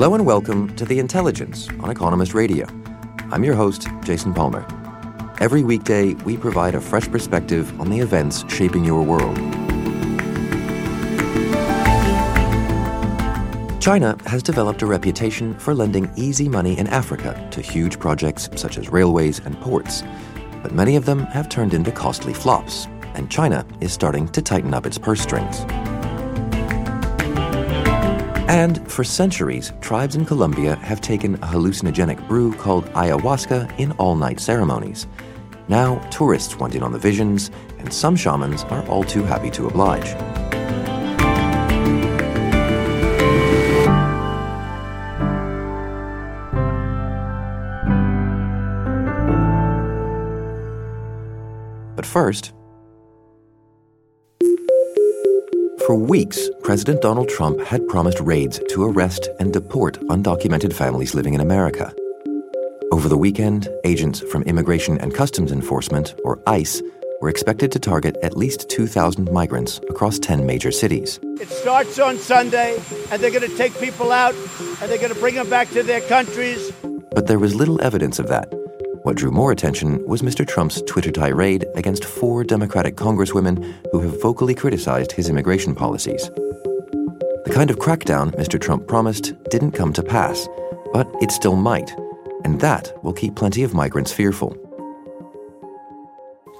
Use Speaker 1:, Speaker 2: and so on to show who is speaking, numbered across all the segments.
Speaker 1: Hello and welcome to The Intelligence on Economist Radio. I'm your host, Jason Palmer. Every weekday, we provide a fresh perspective on the events shaping your world. China has developed a reputation for lending easy money in Africa to huge projects such as railways and ports. But many of them have turned into costly flops, and China is starting to tighten up its purse strings. And for centuries, tribes in Colombia have taken a hallucinogenic brew called ayahuasca in all night ceremonies. Now, tourists want in on the visions, and some shamans are all too happy to oblige. But first, For weeks, President Donald Trump had promised raids to arrest and deport undocumented families living in America. Over the weekend, agents from Immigration and Customs Enforcement, or ICE, were expected to target at least 2,000 migrants across 10 major cities.
Speaker 2: It starts on Sunday, and they're going to take people out, and they're going to bring them back to their countries.
Speaker 1: But there was little evidence of that. What drew more attention was Mr. Trump's Twitter tirade against four Democratic congresswomen who have vocally criticized his immigration policies. The kind of crackdown Mr. Trump promised didn't come to pass, but it still might, and that will keep plenty of migrants fearful.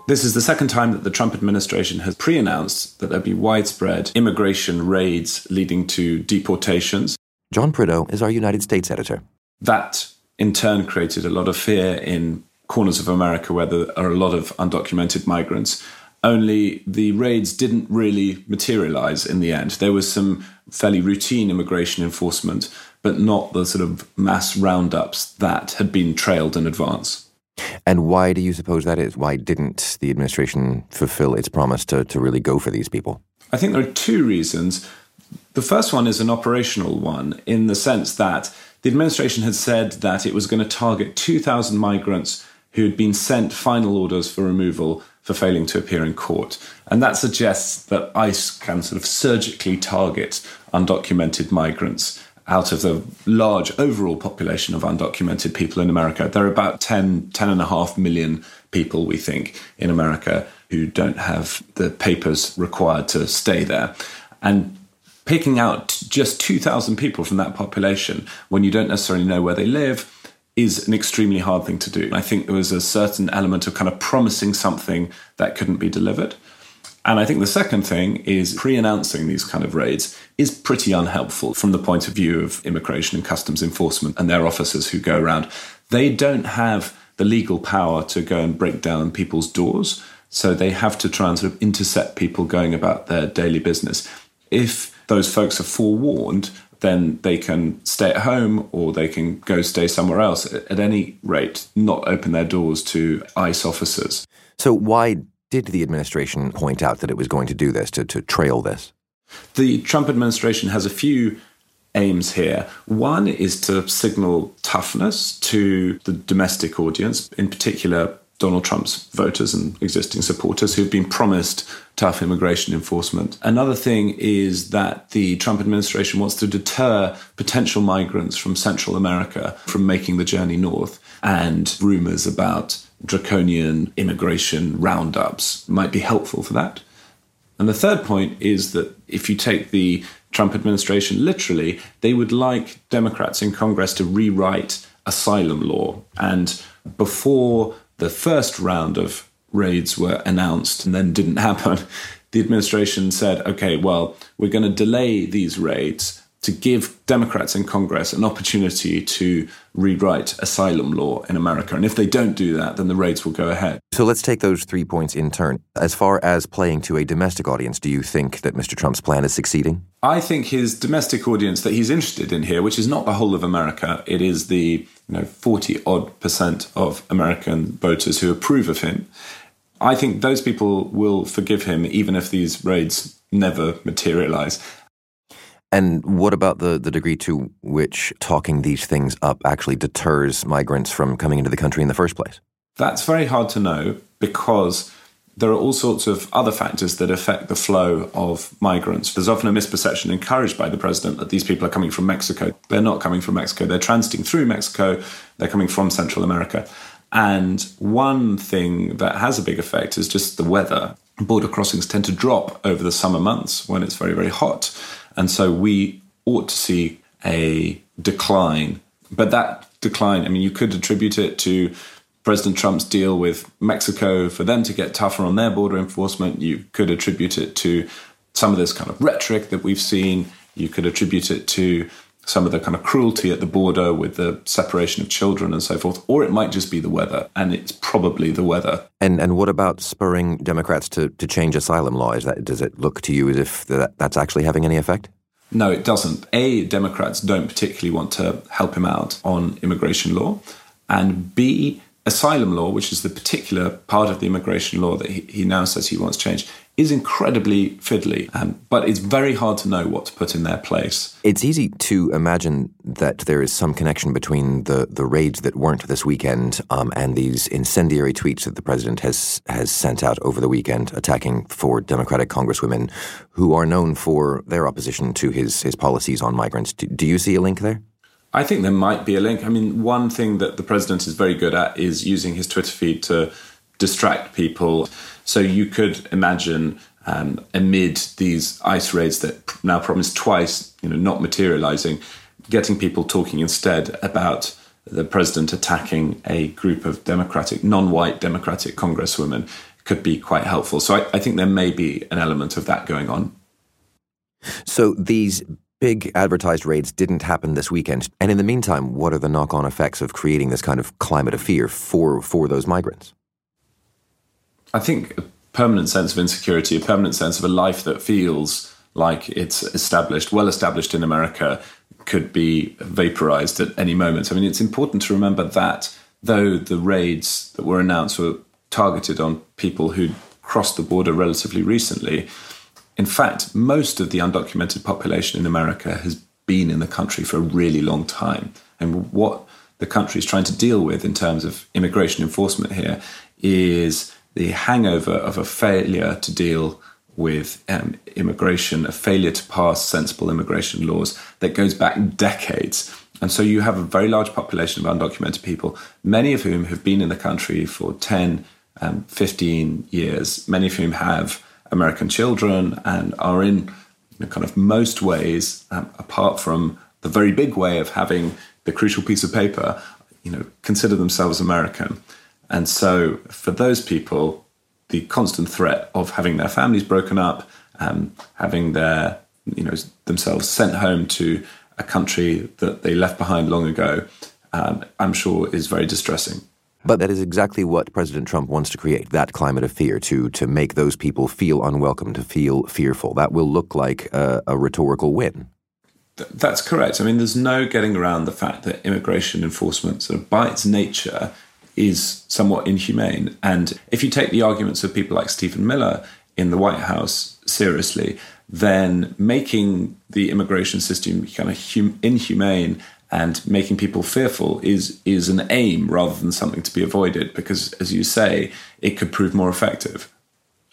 Speaker 3: This is the second time that the Trump administration has pre announced that there'll be widespread immigration raids leading to deportations.
Speaker 1: John Prideaux is our United States editor.
Speaker 3: That in turn created a lot of fear in corners of America where there are a lot of undocumented migrants. Only the raids didn't really materialize in the end. There was some fairly routine immigration enforcement, but not the sort of mass roundups that had been trailed in advance.
Speaker 1: And why do you suppose that is? Why didn't the administration fulfill its promise to, to really go for these people?
Speaker 3: I think there are two reasons. The first one is an operational one, in the sense that the administration had said that it was going to target 2,000 migrants who had been sent final orders for removal for failing to appear in court. And that suggests that ICE can sort of surgically target undocumented migrants out of the large overall population of undocumented people in America. There are about 10, 10 and a half million people, we think, in America who don't have the papers required to stay there. And picking out just 2,000 people from that population when you don't necessarily know where they live is an extremely hard thing to do. I think there was a certain element of kind of promising something that couldn't be delivered. And I think the second thing is pre announcing these kind of raids is pretty unhelpful from the point of view of immigration and customs enforcement and their officers who go around. They don't have the legal power to go and break down people's doors. So they have to try and sort of intercept people going about their daily business. If those folks are forewarned, then they can stay at home or they can go stay somewhere else. At any rate, not open their doors to ICE officers.
Speaker 1: So, why did the administration point out that it was going to do this, to, to trail this?
Speaker 3: The Trump administration has a few aims here. One is to signal toughness to the domestic audience, in particular Donald Trump's voters and existing supporters who've been promised tough immigration enforcement. Another thing is that the Trump administration wants to deter potential migrants from Central America from making the journey north, and rumors about draconian immigration roundups might be helpful for that. And the third point is that if you take the Trump administration literally, they would like Democrats in Congress to rewrite asylum law. And before the first round of raids were announced and then didn't happen, the administration said, okay, well, we're going to delay these raids to give Democrats in Congress an opportunity to rewrite asylum law in America. And if they don't do that, then the raids will go ahead.
Speaker 1: So let's take those three points in turn. As far as playing to a domestic audience, do you think that Mr. Trump's plan is succeeding?
Speaker 3: I think his domestic audience that he's interested in here, which is not the whole of America, it is the you know 40 odd percent of American voters who approve of him. I think those people will forgive him even if these raids never materialize.
Speaker 1: And what about the, the degree to which talking these things up actually deters migrants from coming into the country in the first place?
Speaker 3: That's very hard to know because there are all sorts of other factors that affect the flow of migrants. There's often a misperception encouraged by the president that these people are coming from Mexico. They're not coming from Mexico. They're transiting through Mexico. They're coming from Central America. And one thing that has a big effect is just the weather. Border crossings tend to drop over the summer months when it's very, very hot. And so we ought to see a decline. But that decline, I mean, you could attribute it to President Trump's deal with Mexico for them to get tougher on their border enforcement. You could attribute it to some of this kind of rhetoric that we've seen. You could attribute it to some of the kind of cruelty at the border with the separation of children and so forth, or it might just be the weather, and it's probably the weather.
Speaker 1: And and what about spurring Democrats to, to change asylum law? Is that does it look to you as if that, that's actually having any effect?
Speaker 3: No, it doesn't. A, Democrats don't particularly want to help him out on immigration law, and B, asylum law, which is the particular part of the immigration law that he, he now says he wants changed, is incredibly fiddly, um, but it's very hard to know what to put in their place.
Speaker 1: It's easy to imagine that there is some connection between the, the raids that weren't this weekend um, and these incendiary tweets that the president has has sent out over the weekend, attacking four Democratic congresswomen who are known for their opposition to his his policies on migrants. Do, do you see a link there?
Speaker 3: I think there might be a link. I mean, one thing that the president is very good at is using his Twitter feed to distract people. So you could imagine um, amid these ice raids that now promised twice, you know, not materializing, getting people talking instead about the president attacking a group of Democratic, non-white Democratic congresswomen could be quite helpful. So I, I think there may be an element of that going on.
Speaker 1: So these big advertised raids didn't happen this weekend. And in the meantime, what are the knock on effects of creating this kind of climate of fear for, for those migrants?
Speaker 3: I think a permanent sense of insecurity, a permanent sense of a life that feels like it's established, well established in America, could be vaporized at any moment. I mean, it's important to remember that though the raids that were announced were targeted on people who'd crossed the border relatively recently, in fact, most of the undocumented population in America has been in the country for a really long time. And what the country is trying to deal with in terms of immigration enforcement here is the hangover of a failure to deal with um, immigration, a failure to pass sensible immigration laws that goes back decades. And so you have a very large population of undocumented people, many of whom have been in the country for 10, um, 15 years, many of whom have American children and are in you know, kind of most ways, um, apart from the very big way of having the crucial piece of paper, you know, consider themselves American. And so for those people, the constant threat of having their families broken up, um, having their, you know, themselves sent home to a country that they left behind long ago, um, I'm sure is very distressing.
Speaker 1: But that is exactly what President Trump wants to create that climate of fear to, to make those people feel unwelcome, to feel fearful. That will look like a, a rhetorical win.
Speaker 3: Th- that's correct. I mean, there's no getting around the fact that immigration enforcement, sort of by its nature, is somewhat inhumane. And if you take the arguments of people like Stephen Miller in the White House seriously, then making the immigration system kind of hum- inhumane and making people fearful is is an aim rather than something to be avoided because as you say it could prove more effective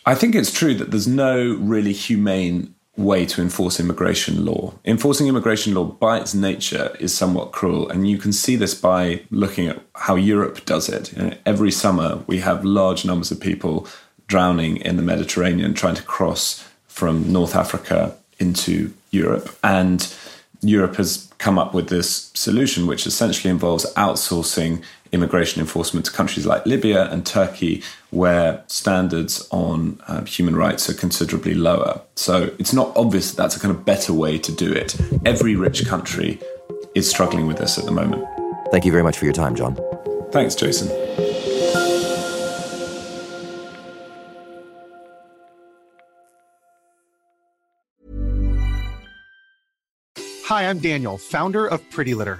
Speaker 3: i think it's true that there's no really humane way to enforce immigration law. Enforcing immigration law by its nature is somewhat cruel and you can see this by looking at how europe does it. Every summer we have large numbers of people drowning in the mediterranean trying to cross from north africa into europe. And Europe has come up with this solution, which essentially involves outsourcing immigration enforcement to countries like Libya and Turkey, where standards on uh, human rights are considerably lower. So it's not obvious that that's a kind of better way to do it. Every rich country is struggling with this at the moment.
Speaker 1: Thank you very much for your time, John.
Speaker 3: Thanks, Jason.
Speaker 4: Hi, I'm Daniel, founder of Pretty Litter.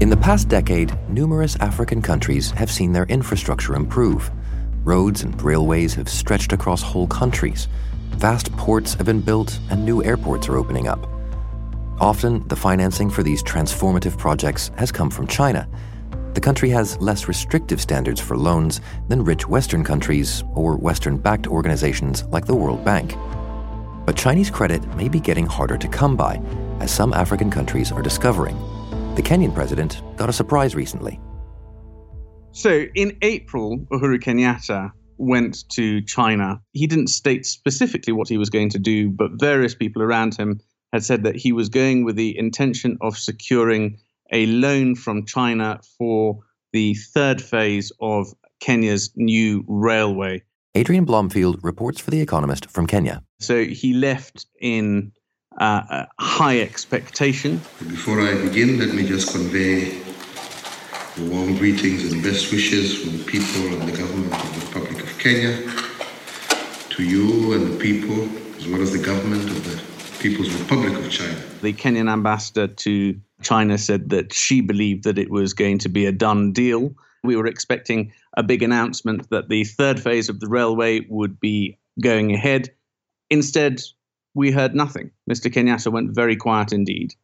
Speaker 1: In the past decade, numerous African countries have seen their infrastructure improve. Roads and railways have stretched across whole countries. Vast ports have been built and new airports are opening up. Often, the financing for these transformative projects has come from China. The country has less restrictive standards for loans than rich Western countries or Western backed organizations like the World Bank. But Chinese credit may be getting harder to come by, as some African countries are discovering. The Kenyan president got a surprise recently.
Speaker 5: So in April, Uhuru Kenyatta went to China. He didn't state specifically what he was going to do, but various people around him had said that he was going with the intention of securing a loan from China for the third phase of Kenya's new railway.
Speaker 1: Adrian Blomfield reports for The Economist from Kenya.
Speaker 5: So he left in uh, high expectation.
Speaker 6: Before I begin, let me just convey the warm greetings and best wishes from the people and the government of the Republic of Kenya to you and the people, as well as the government of the People's Republic of China.
Speaker 5: The Kenyan ambassador to China said that she believed that it was going to be a done deal. We were expecting a big announcement that the third phase of the railway would be going ahead. Instead, we heard nothing. Mr. Kenyatta went very quiet indeed.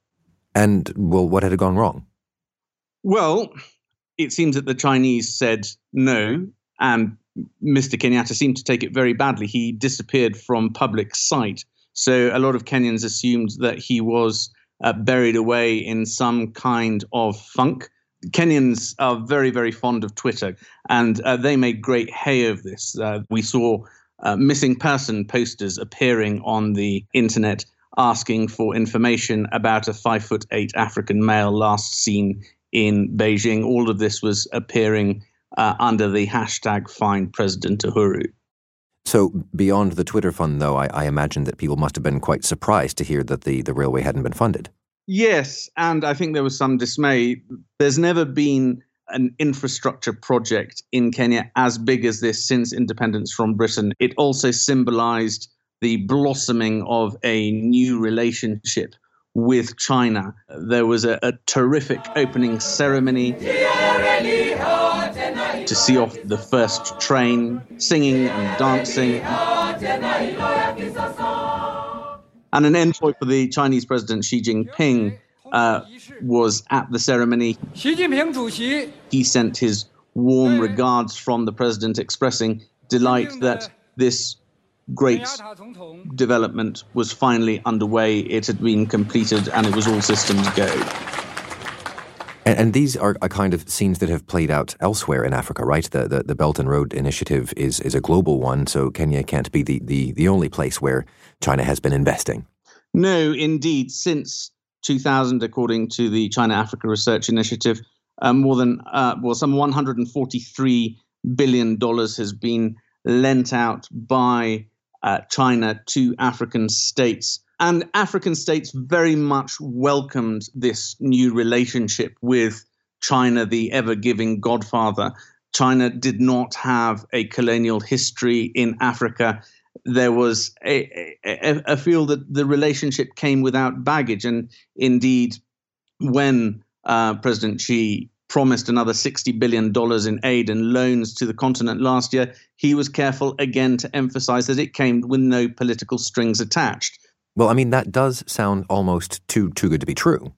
Speaker 1: And, well, what had gone wrong?
Speaker 5: Well, it seems that the Chinese said no, and Mr. Kenyatta seemed to take it very badly. He disappeared from public sight. So a lot of Kenyans assumed that he was uh, buried away in some kind of funk. Kenyans are very, very fond of Twitter, and uh, they made great hay of this. Uh, we saw uh, missing person posters appearing on the internet asking for information about a five foot eight African male last seen in Beijing. All of this was appearing uh, under the hashtag Find President Uhuru.
Speaker 1: So, beyond the Twitter fund, though, I, I, imagine that people must have been quite surprised to hear that the, the railway hadn't been funded.
Speaker 5: Yes, and I think there was some dismay. There's never been an infrastructure project in Kenya as big as this since independence from Britain. It also symbolized the blossoming of a new relationship with China. There was a, a terrific opening ceremony to see off the first train, singing and dancing. And an envoy for the Chinese President Xi Jinping uh, was at the ceremony. He sent his warm regards from the president, expressing delight that this great development was finally underway. It had been completed and it was all systems go.
Speaker 1: And, and these are a kind of scenes that have played out elsewhere in Africa, right? The, the, the Belt and Road Initiative is, is a global one, so Kenya can't be the, the, the only place where China has been investing.
Speaker 5: No, indeed. Since 2000, according to the China Africa Research Initiative, uh, more than, uh, well, some $143 billion has been lent out by uh, China to African states. And African states very much welcomed this new relationship with China, the ever giving godfather. China did not have a colonial history in Africa. There was a, a, a feel that the relationship came without baggage. And indeed, when uh, President Xi promised another $60 billion in aid and loans to the continent last year, he was careful again to emphasize that it came with no political strings attached.
Speaker 1: Well, I mean, that does sound almost too, too good to be true.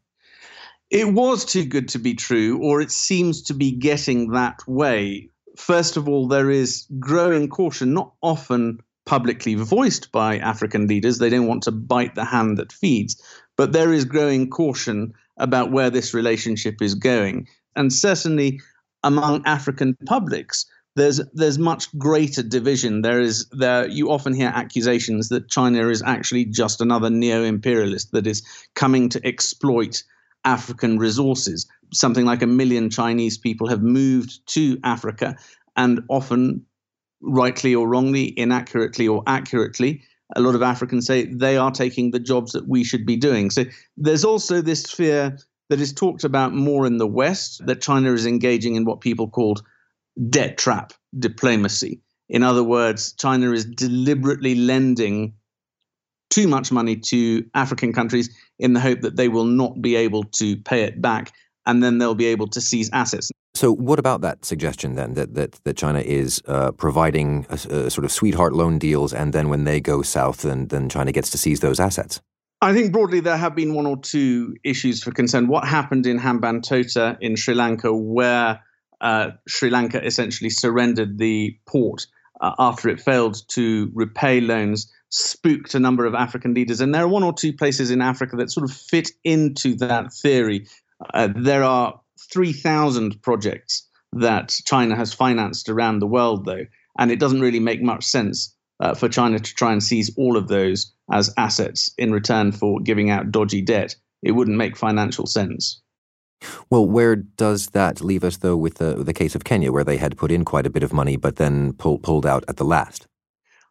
Speaker 5: It was too good to be true, or it seems to be getting that way. First of all, there is growing caution, not often publicly voiced by African leaders. They don't want to bite the hand that feeds, but there is growing caution about where this relationship is going. And certainly among African publics, there's there's much greater division. There is there you often hear accusations that China is actually just another neo-imperialist that is coming to exploit African resources. Something like a million Chinese people have moved to Africa, and often, rightly or wrongly, inaccurately or accurately, a lot of Africans say they are taking the jobs that we should be doing. So there's also this fear that is talked about more in the West that China is engaging in what people called debt trap diplomacy. In other words, China is deliberately lending too much money to African countries in the hope that they will not be able to pay it back and then they'll be able to seize assets.
Speaker 1: So, what about that suggestion then that that, that China is uh, providing a, a sort of sweetheart loan deals, and then when they go south, then then China gets to seize those assets?
Speaker 5: I think broadly there have been one or two issues for concern. What happened in Hambantota in Sri Lanka, where uh, Sri Lanka essentially surrendered the port uh, after it failed to repay loans, spooked a number of African leaders. And there are one or two places in Africa that sort of fit into that theory. Uh, there are 3,000 projects that China has financed around the world, though, and it doesn't really make much sense uh, for China to try and seize all of those as assets in return for giving out dodgy debt. It wouldn't make financial sense.
Speaker 1: Well, where does that leave us, though, with the, the case of Kenya, where they had put in quite a bit of money but then pull, pulled out at the last?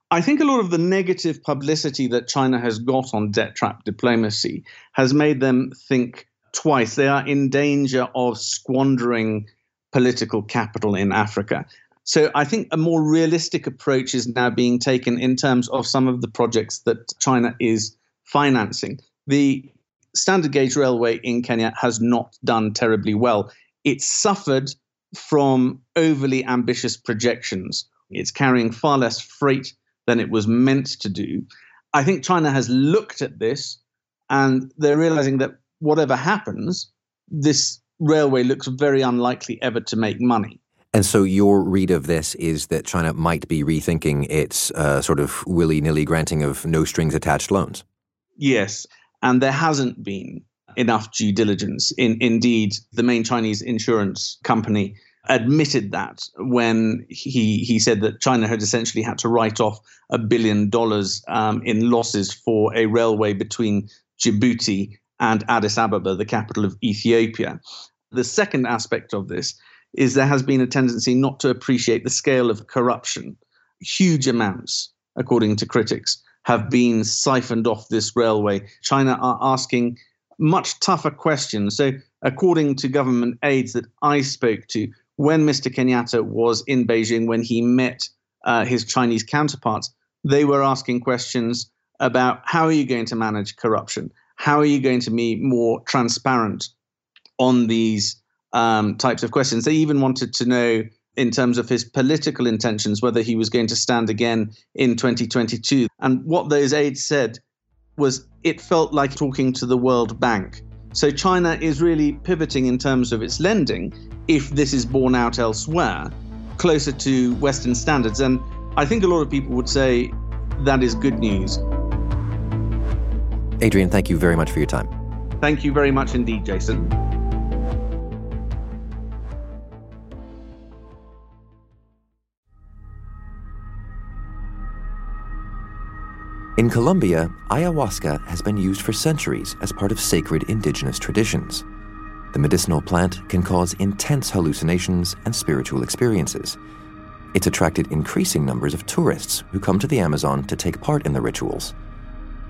Speaker 5: I think a lot of the negative publicity that China has got on debt trap diplomacy has made them think twice. They are in danger of squandering political capital in Africa. So I think a more realistic approach is now being taken in terms of some of the projects that China is financing. The standard gauge railway in Kenya has not done terribly well. It suffered from overly ambitious projections. It's carrying far less freight than it was meant to do. I think China has looked at this and they're realizing that whatever happens, this railway looks very unlikely ever to make money.
Speaker 1: And so, your read of this is that China might be rethinking its uh, sort of willy nilly granting of no strings attached loans?
Speaker 5: Yes. And there hasn't been enough due diligence. In, indeed, the main Chinese insurance company admitted that when he, he said that China had essentially had to write off a billion dollars um, in losses for a railway between Djibouti and Addis Ababa, the capital of Ethiopia. The second aspect of this is there has been a tendency not to appreciate the scale of corruption. Huge amounts, according to critics, have been siphoned off this railway. China are asking much tougher questions. So, according to government aides that I spoke to, when Mr. Kenyatta was in Beijing, when he met uh, his Chinese counterparts, they were asking questions about how are you going to manage corruption? How are you going to be more transparent on these um, types of questions? They even wanted to know in terms of his political intentions, whether he was going to stand again in 2022. And what those aides said was it felt like talking to the World Bank. So China is really pivoting in terms of its lending, if this is borne out elsewhere, closer to Western standards. And I think a lot of people would say that is good news.
Speaker 1: Adrian, thank you very much for your time.
Speaker 5: Thank you very much indeed, Jason.
Speaker 1: In Colombia, ayahuasca has been used for centuries as part of sacred indigenous traditions. The medicinal plant can cause intense hallucinations and spiritual experiences. It's attracted increasing numbers of tourists who come to the Amazon to take part in the rituals.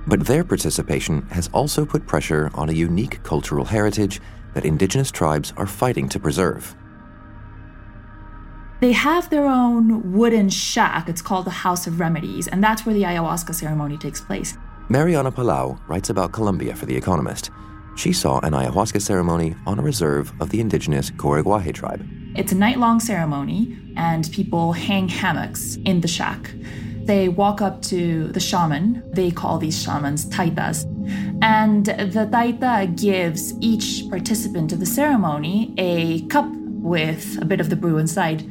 Speaker 1: But their participation has also put pressure on a unique cultural heritage that indigenous tribes are fighting to preserve.
Speaker 7: They have their own wooden shack. It's called the House of Remedies, and that's where the ayahuasca ceremony takes place.
Speaker 1: Mariana Palau writes about Colombia for The Economist. She saw an ayahuasca ceremony on a reserve of the indigenous Coriguaje tribe.
Speaker 7: It's a night long ceremony, and people hang hammocks in the shack. They walk up to the shaman. They call these shamans taitas. And the taita gives each participant of the ceremony a cup with a bit of the brew inside.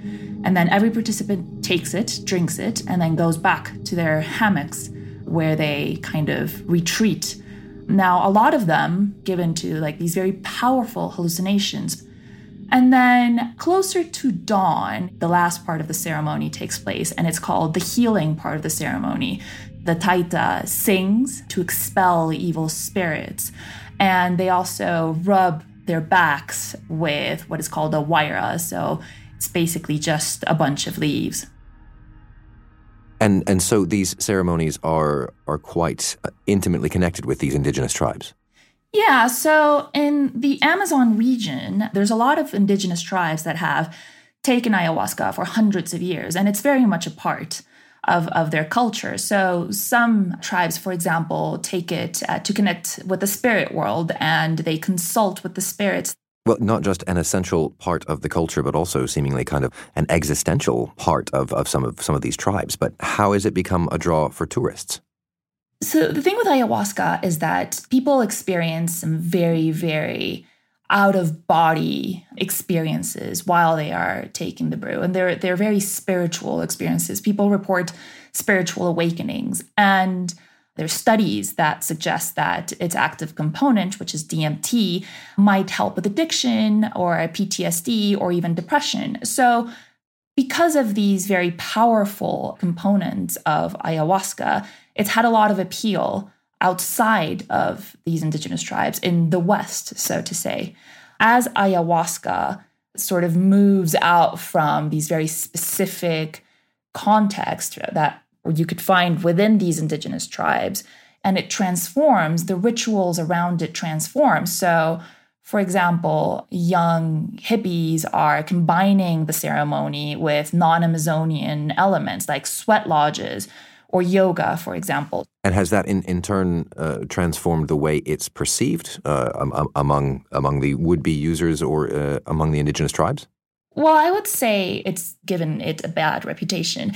Speaker 7: And then every participant takes it, drinks it, and then goes back to their hammocks where they kind of retreat. Now, a lot of them give into like these very powerful hallucinations. And then closer to dawn, the last part of the ceremony takes place, and it's called the healing part of the ceremony. The Taita sings to expel evil spirits, and they also rub their backs with what is called a waira. So it's basically just a bunch of leaves.
Speaker 1: And and so these ceremonies are are quite intimately connected with these indigenous tribes.
Speaker 7: Yeah, so in the Amazon region, there's a lot of indigenous tribes that have taken ayahuasca for hundreds of years, and it's very much a part of, of their culture. So some tribes, for example, take it uh, to connect with the spirit world and they consult with the spirits.
Speaker 1: Well, not just an essential part of the culture, but also seemingly kind of an existential part of, of some of some of these tribes. But how has it become a draw for tourists?
Speaker 7: So the thing with ayahuasca is that people experience some very, very out of body experiences while they are taking the brew and they're they're very spiritual experiences people report spiritual awakenings and there's studies that suggest that its active component, which is DMT, might help with addiction or PTSD or even depression. So, because of these very powerful components of ayahuasca, it's had a lot of appeal outside of these indigenous tribes in the West, so to say. As ayahuasca sort of moves out from these very specific contexts that you could find within these indigenous tribes, and it transforms, the rituals around it transform. So, for example, young hippies are combining the ceremony with non Amazonian elements like sweat lodges or yoga, for example.
Speaker 1: And has that in, in turn uh, transformed the way it's perceived uh, um, among, among the would be users or uh, among the indigenous tribes?
Speaker 7: Well, I would say it's given it a bad reputation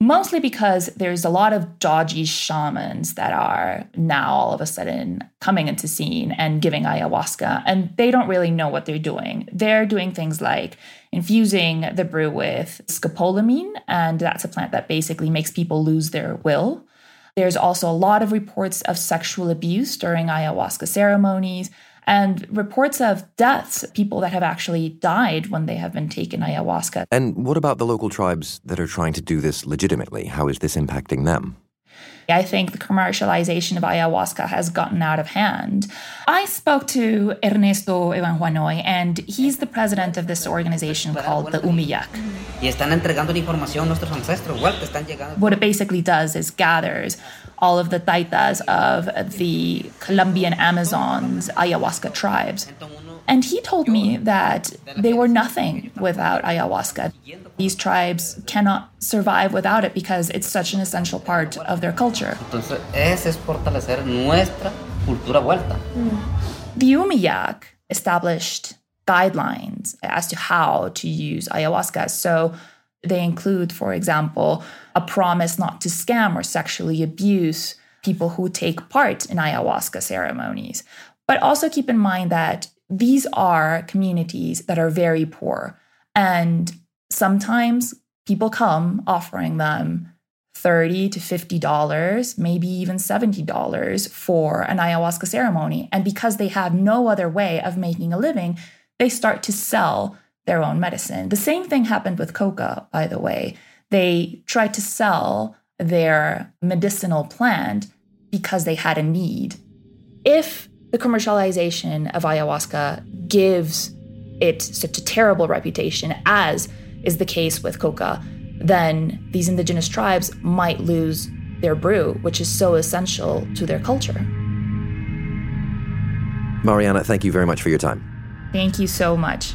Speaker 7: mostly because there's a lot of dodgy shamans that are now all of a sudden coming into scene and giving ayahuasca and they don't really know what they're doing. They're doing things like infusing the brew with scopolamine and that's a plant that basically makes people lose their will. There's also a lot of reports of sexual abuse during ayahuasca ceremonies and reports of deaths, people that have actually died when they have been taken ayahuasca.
Speaker 1: And what about the local tribes that are trying to do this legitimately? How is this impacting them?
Speaker 7: I think the commercialization of ayahuasca has gotten out of hand. I spoke to Ernesto Evanjuanoy, and he's the president of this organization called the UMIYAC. What it basically does is gathers all of the taitas of the Colombian Amazons ayahuasca tribes. And he told me that they were nothing without ayahuasca. These tribes cannot survive without it because it's such an essential part of their culture. The UMIYAC established guidelines as to how to use ayahuasca. So they include, for example, a promise not to scam or sexually abuse people who take part in ayahuasca ceremonies. But also keep in mind that these are communities that are very poor. And sometimes people come offering them 30 to 50 dollars maybe even 70 dollars for an ayahuasca ceremony and because they have no other way of making a living they start to sell their own medicine the same thing happened with coca by the way they tried to sell their medicinal plant because they had a need if the commercialization of ayahuasca gives it such a terrible reputation, as is the case with coca, then these indigenous tribes might lose their brew, which is so essential to their culture.
Speaker 1: Mariana, thank you very much for your time.
Speaker 7: Thank you so much.